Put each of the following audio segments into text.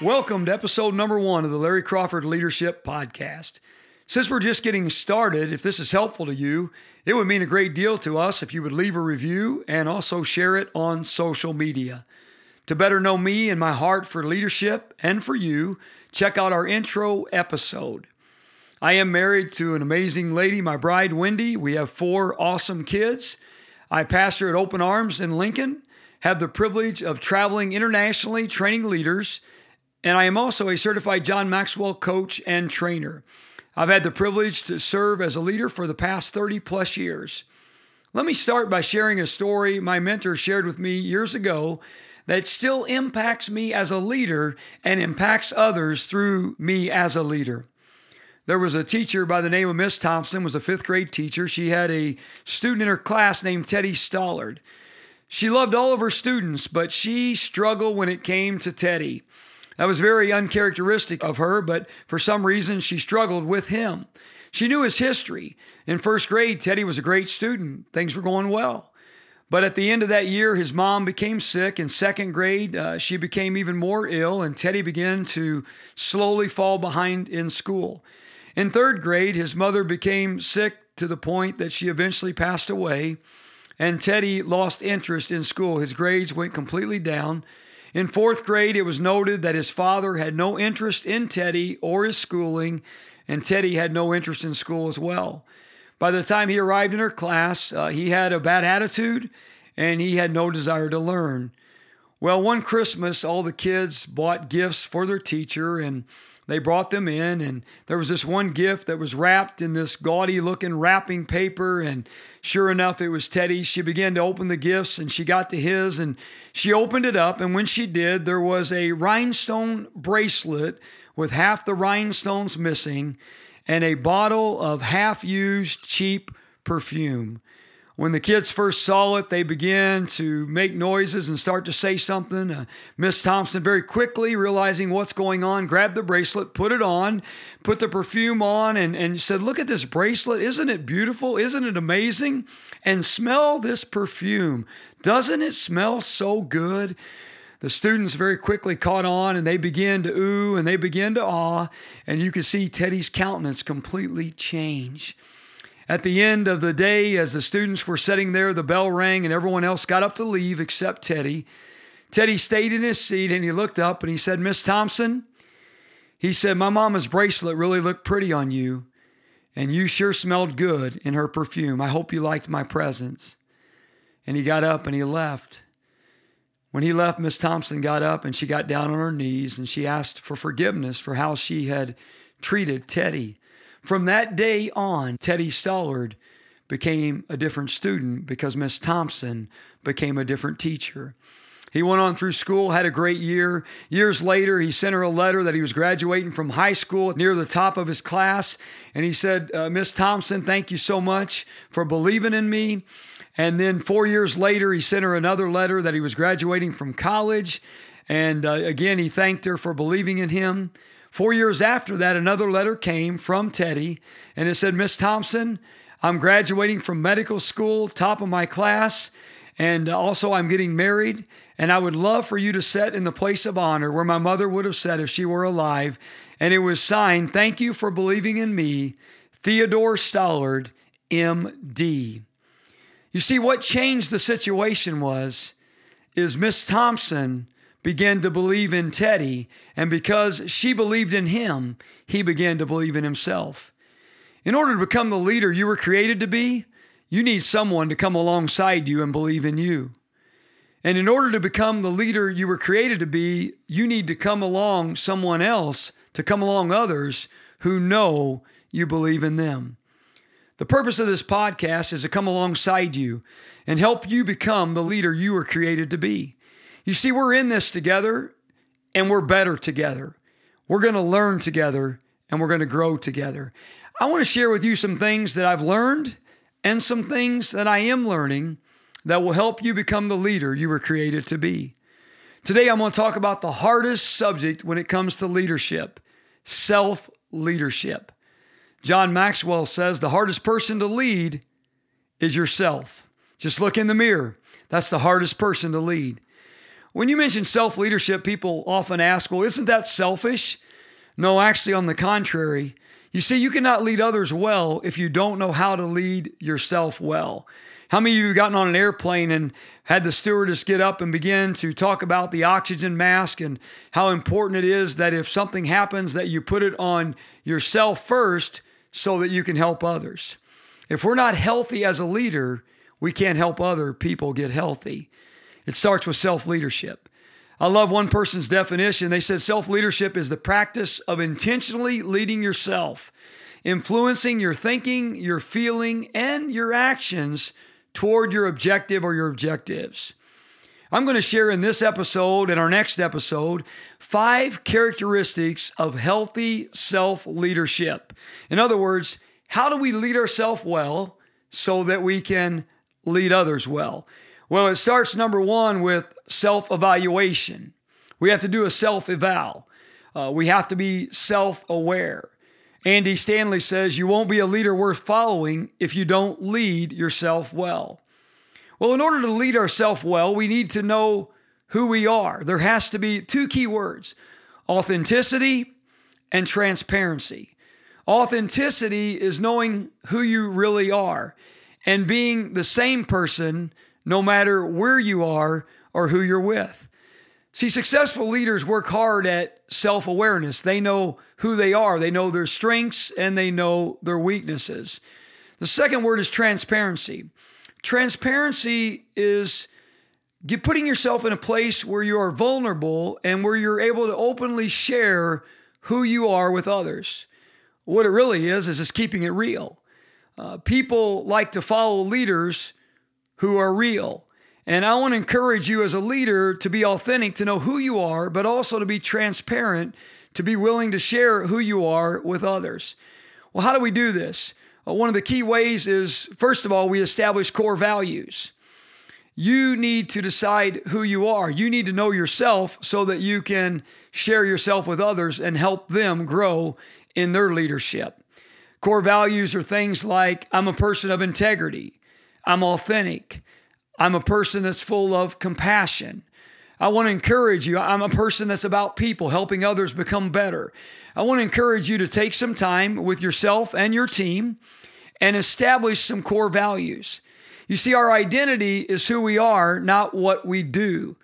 Welcome to episode number one of the Larry Crawford Leadership Podcast. Since we're just getting started, if this is helpful to you, it would mean a great deal to us if you would leave a review and also share it on social media. To better know me and my heart for leadership and for you, check out our intro episode. I am married to an amazing lady, my bride, Wendy. We have four awesome kids. I pastor at Open Arms in Lincoln, have the privilege of traveling internationally training leaders and I am also a certified John Maxwell coach and trainer. I've had the privilege to serve as a leader for the past 30 plus years. Let me start by sharing a story my mentor shared with me years ago that still impacts me as a leader and impacts others through me as a leader. There was a teacher by the name of Miss Thompson, was a 5th grade teacher. She had a student in her class named Teddy Stallard. She loved all of her students, but she struggled when it came to Teddy. That was very uncharacteristic of her, but for some reason she struggled with him. She knew his history. In first grade, Teddy was a great student, things were going well. But at the end of that year, his mom became sick. In second grade, uh, she became even more ill, and Teddy began to slowly fall behind in school. In third grade, his mother became sick to the point that she eventually passed away, and Teddy lost interest in school. His grades went completely down. In fourth grade, it was noted that his father had no interest in Teddy or his schooling, and Teddy had no interest in school as well. By the time he arrived in her class, uh, he had a bad attitude and he had no desire to learn. Well, one Christmas, all the kids bought gifts for their teacher, and they brought them in, and there was this one gift that was wrapped in this gaudy looking wrapping paper. And sure enough, it was Teddy. She began to open the gifts, and she got to his, and she opened it up. And when she did, there was a rhinestone bracelet with half the rhinestones missing and a bottle of half used cheap perfume. When the kids first saw it, they began to make noises and start to say something. Uh, Miss Thompson, very quickly realizing what's going on, grabbed the bracelet, put it on, put the perfume on, and, and said, Look at this bracelet. Isn't it beautiful? Isn't it amazing? And smell this perfume. Doesn't it smell so good? The students very quickly caught on and they began to ooh and they began to awe, and you could see Teddy's countenance completely change. At the end of the day, as the students were sitting there, the bell rang and everyone else got up to leave except Teddy. Teddy stayed in his seat and he looked up and he said, Miss Thompson, he said, My mama's bracelet really looked pretty on you, and you sure smelled good in her perfume. I hope you liked my presence. And he got up and he left. When he left, Miss Thompson got up and she got down on her knees and she asked for forgiveness for how she had treated Teddy. From that day on, Teddy Stallard became a different student because Miss Thompson became a different teacher. He went on through school, had a great year. Years later, he sent her a letter that he was graduating from high school near the top of his class. And he said, uh, Miss Thompson, thank you so much for believing in me. And then four years later, he sent her another letter that he was graduating from college. And uh, again, he thanked her for believing in him. Four years after that, another letter came from Teddy, and it said, Miss Thompson, I'm graduating from medical school, top of my class, and uh, also I'm getting married. And I would love for you to sit in the place of honor where my mother would have sat if she were alive. And it was signed, Thank you for believing in me, Theodore Stallard, MD. You see, what changed the situation was, is Miss Thompson began to believe in Teddy, and because she believed in him, he began to believe in himself. In order to become the leader you were created to be, you need someone to come alongside you and believe in you. And in order to become the leader you were created to be, you need to come along someone else, to come along others who know you believe in them. The purpose of this podcast is to come alongside you and help you become the leader you were created to be. You see, we're in this together and we're better together. We're going to learn together and we're going to grow together. I want to share with you some things that I've learned and some things that I am learning that will help you become the leader you were created to be. Today, I'm going to talk about the hardest subject when it comes to leadership self leadership. John Maxwell says the hardest person to lead is yourself. Just look in the mirror. That's the hardest person to lead. When you mention self leadership, people often ask, well, isn't that selfish? No, actually, on the contrary. You see, you cannot lead others well if you don't know how to lead yourself well. How many of you have gotten on an airplane and had the stewardess get up and begin to talk about the oxygen mask and how important it is that if something happens that you put it on yourself first so that you can help others. If we're not healthy as a leader, we can't help other people get healthy. It starts with self-leadership. I love one person's definition. They said self leadership is the practice of intentionally leading yourself, influencing your thinking, your feeling, and your actions toward your objective or your objectives. I'm going to share in this episode and our next episode five characteristics of healthy self leadership. In other words, how do we lead ourselves well so that we can lead others well? Well, it starts number one with self evaluation. We have to do a self eval. Uh, we have to be self aware. Andy Stanley says, You won't be a leader worth following if you don't lead yourself well. Well, in order to lead ourselves well, we need to know who we are. There has to be two key words authenticity and transparency. Authenticity is knowing who you really are and being the same person no matter where you are or who you're with. See, successful leaders work hard at self awareness. They know who they are, they know their strengths, and they know their weaknesses. The second word is transparency. Transparency is putting yourself in a place where you are vulnerable and where you're able to openly share who you are with others. What it really is, is just keeping it real. Uh, people like to follow leaders who are real. And I want to encourage you as a leader to be authentic, to know who you are, but also to be transparent, to be willing to share who you are with others. Well, how do we do this? Well, one of the key ways is first of all, we establish core values. You need to decide who you are. You need to know yourself so that you can share yourself with others and help them grow in their leadership. Core values are things like I'm a person of integrity. I'm authentic. I'm a person that's full of compassion. I want to encourage you. I'm a person that's about people, helping others become better. I want to encourage you to take some time with yourself and your team and establish some core values. You see, our identity is who we are, not what we do.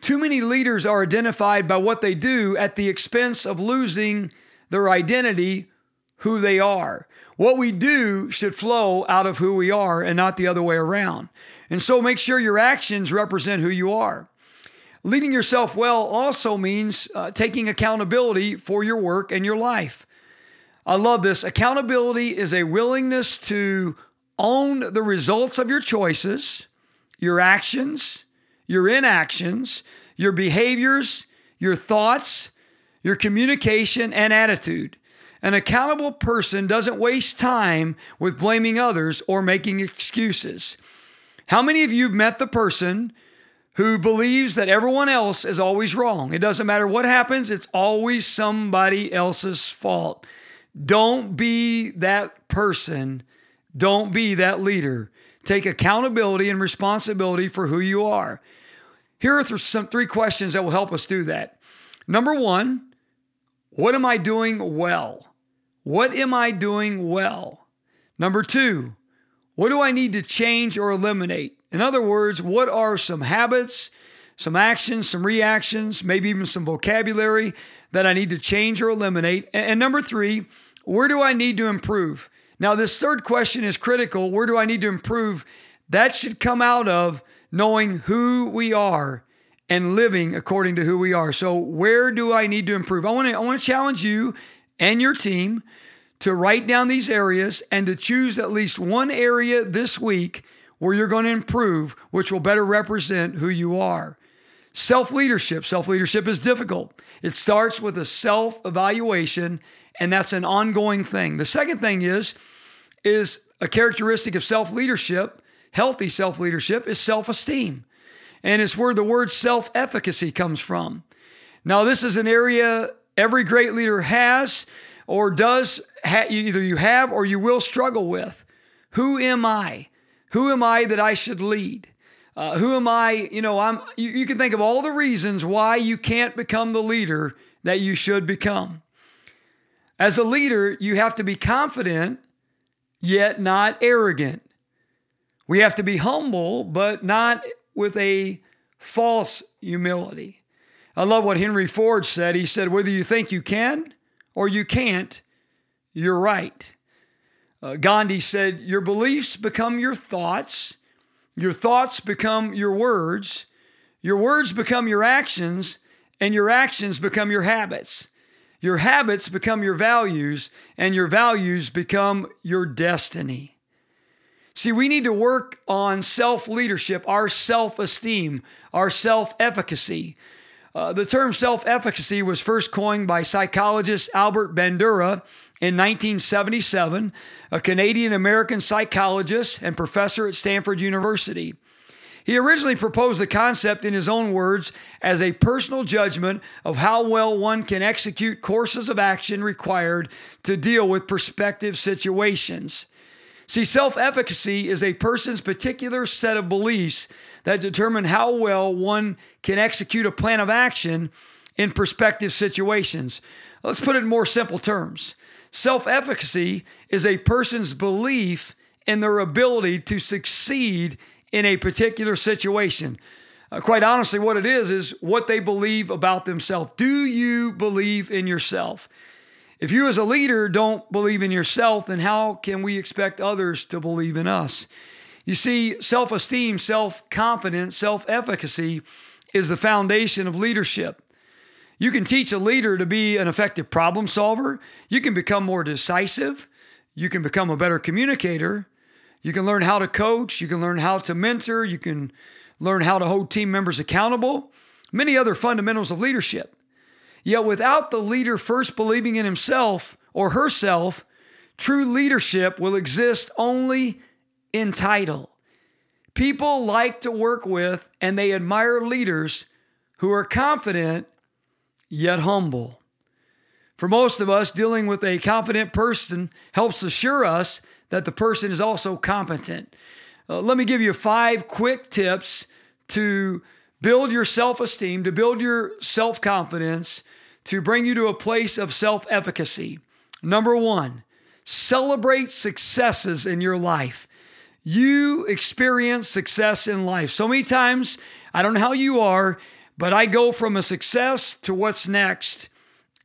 Too many leaders are identified by what they do at the expense of losing their identity, who they are. What we do should flow out of who we are and not the other way around. And so make sure your actions represent who you are. Leading yourself well also means uh, taking accountability for your work and your life. I love this. Accountability is a willingness to own the results of your choices, your actions, your inactions, your behaviors, your thoughts, your communication, and attitude. An accountable person doesn't waste time with blaming others or making excuses. How many of you have met the person who believes that everyone else is always wrong? It doesn't matter what happens, it's always somebody else's fault. Don't be that person. Don't be that leader. Take accountability and responsibility for who you are. Here are th- some three questions that will help us do that. Number one, what am I doing well? What am I doing well? Number two, what do I need to change or eliminate? In other words, what are some habits, some actions, some reactions, maybe even some vocabulary that I need to change or eliminate? And number three, where do I need to improve? Now, this third question is critical. Where do I need to improve? That should come out of knowing who we are and living according to who we are. So, where do I need to improve? I want to I want to challenge you and your team to write down these areas and to choose at least one area this week where you're going to improve, which will better represent who you are. Self leadership. Self leadership is difficult. It starts with a self evaluation, and that's an ongoing thing. The second thing is, is a characteristic of self leadership healthy self leadership is self esteem. And it's where the word self efficacy comes from. Now, this is an area every great leader has or does, either you have or you will struggle with. Who am I? Who am I that I should lead? Uh, who am I? You know, I'm. You, you can think of all the reasons why you can't become the leader that you should become. As a leader, you have to be confident, yet not arrogant. We have to be humble, but not with a false humility. I love what Henry Ford said. He said, Whether you think you can or you can't, you're right. Uh, Gandhi said, Your beliefs become your thoughts, your thoughts become your words, your words become your actions, and your actions become your habits. Your habits become your values, and your values become your destiny. See, we need to work on self leadership, our self esteem, our self efficacy. Uh, the term self efficacy was first coined by psychologist Albert Bandura in 1977, a Canadian American psychologist and professor at Stanford University. He originally proposed the concept in his own words as a personal judgment of how well one can execute courses of action required to deal with prospective situations. See, self efficacy is a person's particular set of beliefs that determine how well one can execute a plan of action in prospective situations. Let's put it in more simple terms. Self efficacy is a person's belief in their ability to succeed in a particular situation. Uh, quite honestly, what it is, is what they believe about themselves. Do you believe in yourself? If you, as a leader, don't believe in yourself, then how can we expect others to believe in us? You see, self esteem, self confidence, self efficacy is the foundation of leadership. You can teach a leader to be an effective problem solver. You can become more decisive. You can become a better communicator. You can learn how to coach. You can learn how to mentor. You can learn how to hold team members accountable. Many other fundamentals of leadership. Yet without the leader first believing in himself or herself, true leadership will exist only in title. People like to work with and they admire leaders who are confident yet humble. For most of us, dealing with a confident person helps assure us that the person is also competent. Uh, let me give you five quick tips to build your self esteem, to build your self confidence, to bring you to a place of self efficacy. Number one, celebrate successes in your life. You experience success in life. So many times, I don't know how you are, but I go from a success to what's next,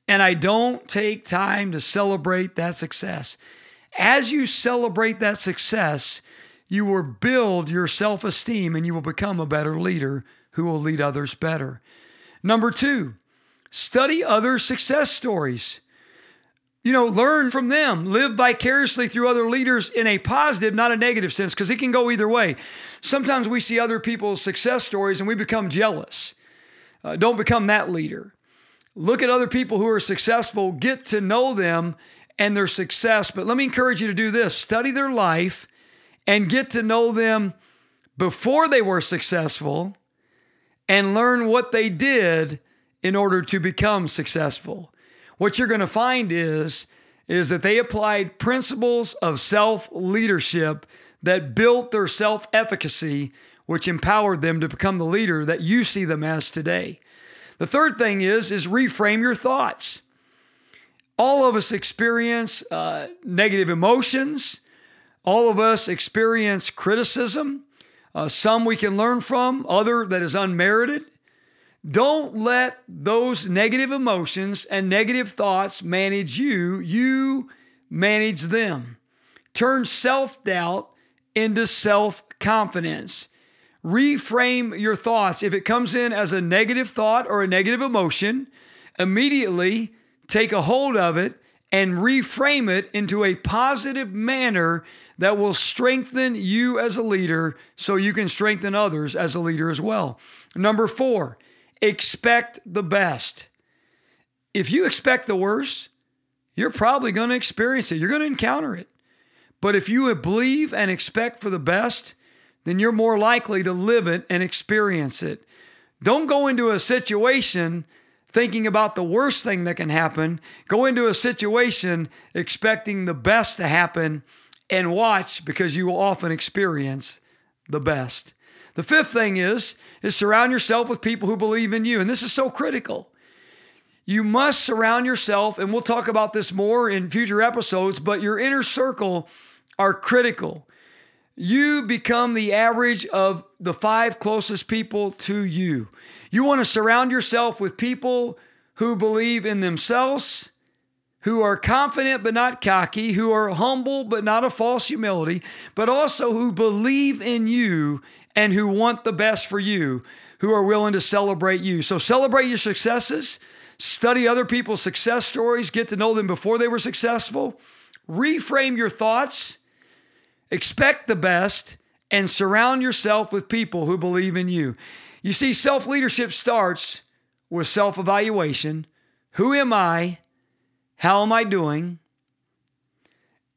and I don't take time to celebrate that success. As you celebrate that success, you will build your self esteem and you will become a better leader who will lead others better. Number two, study other success stories. You know, learn from them, live vicariously through other leaders in a positive, not a negative sense, because it can go either way. Sometimes we see other people's success stories and we become jealous. Uh, don't become that leader. Look at other people who are successful, get to know them and their success. But let me encourage you to do this study their life and get to know them before they were successful and learn what they did in order to become successful. What you're going to find is is that they applied principles of self-leadership that built their self-efficacy which empowered them to become the leader that you see them as today. The third thing is is reframe your thoughts. All of us experience uh, negative emotions. All of us experience criticism. Uh, some we can learn from, other that is unmerited. Don't let those negative emotions and negative thoughts manage you. You manage them. Turn self doubt into self confidence reframe your thoughts. If it comes in as a negative thought or a negative emotion, immediately take a hold of it and reframe it into a positive manner that will strengthen you as a leader so you can strengthen others as a leader as well. Number four, expect the best. If you expect the worst, you're probably going to experience it, you're going to encounter it. But if you believe and expect for the best, then you're more likely to live it and experience it. Don't go into a situation thinking about the worst thing that can happen. Go into a situation expecting the best to happen and watch because you will often experience the best. The fifth thing is is surround yourself with people who believe in you and this is so critical. You must surround yourself and we'll talk about this more in future episodes, but your inner circle are critical. You become the average of the five closest people to you. You want to surround yourself with people who believe in themselves, who are confident but not cocky, who are humble but not a false humility, but also who believe in you and who want the best for you, who are willing to celebrate you. So celebrate your successes, study other people's success stories, get to know them before they were successful, reframe your thoughts, expect the best, and surround yourself with people who believe in you. You see, self leadership starts with self evaluation. Who am I? How am I doing?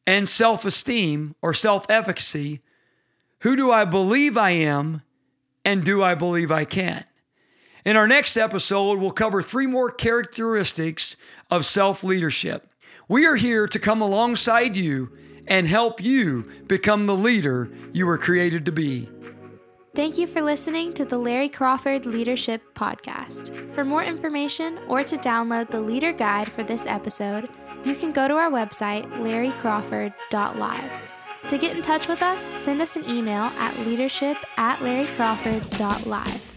And self esteem or self efficacy. Who do I believe I am? And do I believe I can? In our next episode, we'll cover three more characteristics of self leadership. We are here to come alongside you and help you become the leader you were created to be. Thank you for listening to the Larry Crawford Leadership Podcast. For more information or to download the leader guide for this episode, you can go to our website, larrycrawford.live. To get in touch with us, send us an email at leadership at larrycrawford.live.